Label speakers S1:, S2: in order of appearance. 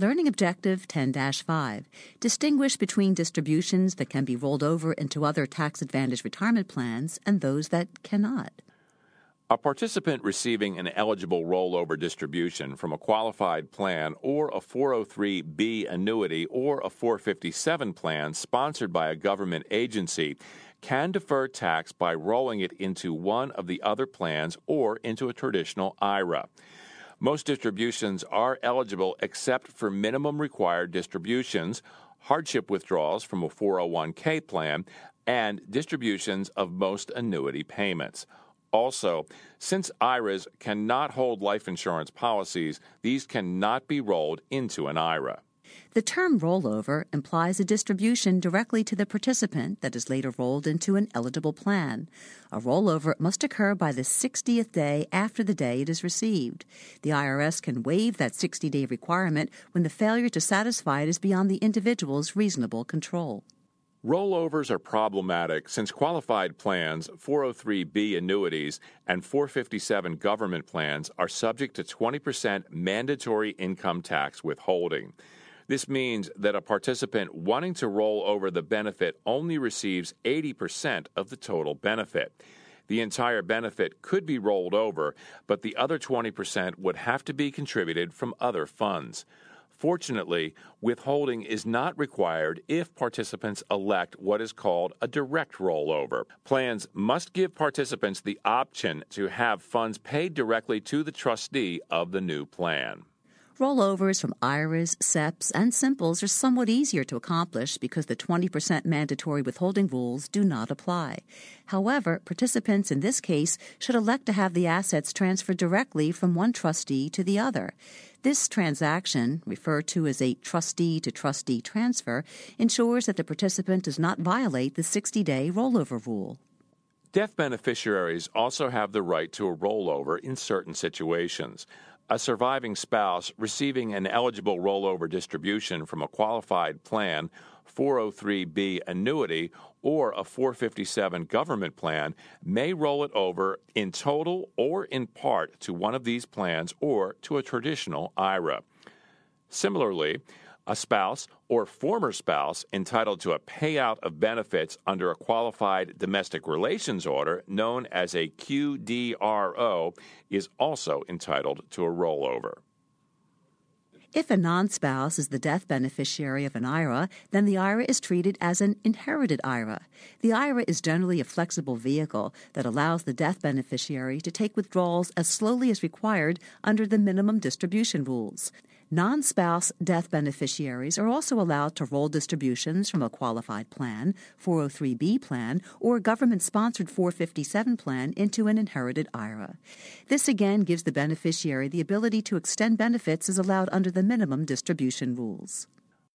S1: Learning Objective 10 5. Distinguish between distributions that can be rolled over into other tax advantage retirement plans and those that cannot.
S2: A participant receiving an eligible rollover distribution from a qualified plan or a 403B annuity or a 457 plan sponsored by a government agency can defer tax by rolling it into one of the other plans or into a traditional IRA. Most distributions are eligible except for minimum required distributions, hardship withdrawals from a 401k plan, and distributions of most annuity payments. Also, since IRAs cannot hold life insurance policies, these cannot be rolled into an IRA.
S1: The term rollover implies a distribution directly to the participant that is later rolled into an eligible plan. A rollover must occur by the 60th day after the day it is received. The IRS can waive that 60 day requirement when the failure to satisfy it is beyond the individual's reasonable control.
S2: Rollovers are problematic since qualified plans, 403B annuities, and 457 government plans are subject to 20% mandatory income tax withholding. This means that a participant wanting to roll over the benefit only receives 80% of the total benefit. The entire benefit could be rolled over, but the other 20% would have to be contributed from other funds. Fortunately, withholding is not required if participants elect what is called a direct rollover. Plans must give participants the option to have funds paid directly to the trustee of the new plan.
S1: Rollovers from IRAs, SEPs, and Simples are somewhat easier to accomplish because the 20% mandatory withholding rules do not apply. However, participants in this case should elect to have the assets transferred directly from one trustee to the other. This transaction, referred to as a trustee to trustee transfer, ensures that the participant does not violate the 60 day rollover rule.
S2: Death beneficiaries also have the right to a rollover in certain situations a surviving spouse receiving an eligible rollover distribution from a qualified plan, 403B annuity, or a 457 government plan may roll it over in total or in part to one of these plans or to a traditional IRA. Similarly, a spouse or former spouse entitled to a payout of benefits under a qualified domestic relations order known as a QDRO is also entitled to a rollover.
S1: If a non spouse is the death beneficiary of an IRA, then the IRA is treated as an inherited IRA. The IRA is generally a flexible vehicle that allows the death beneficiary to take withdrawals as slowly as required under the minimum distribution rules. Non spouse death beneficiaries are also allowed to roll distributions from a qualified plan, 403B plan, or government sponsored 457 plan into an inherited IRA. This again gives the beneficiary the ability to extend benefits as allowed under the minimum distribution rules.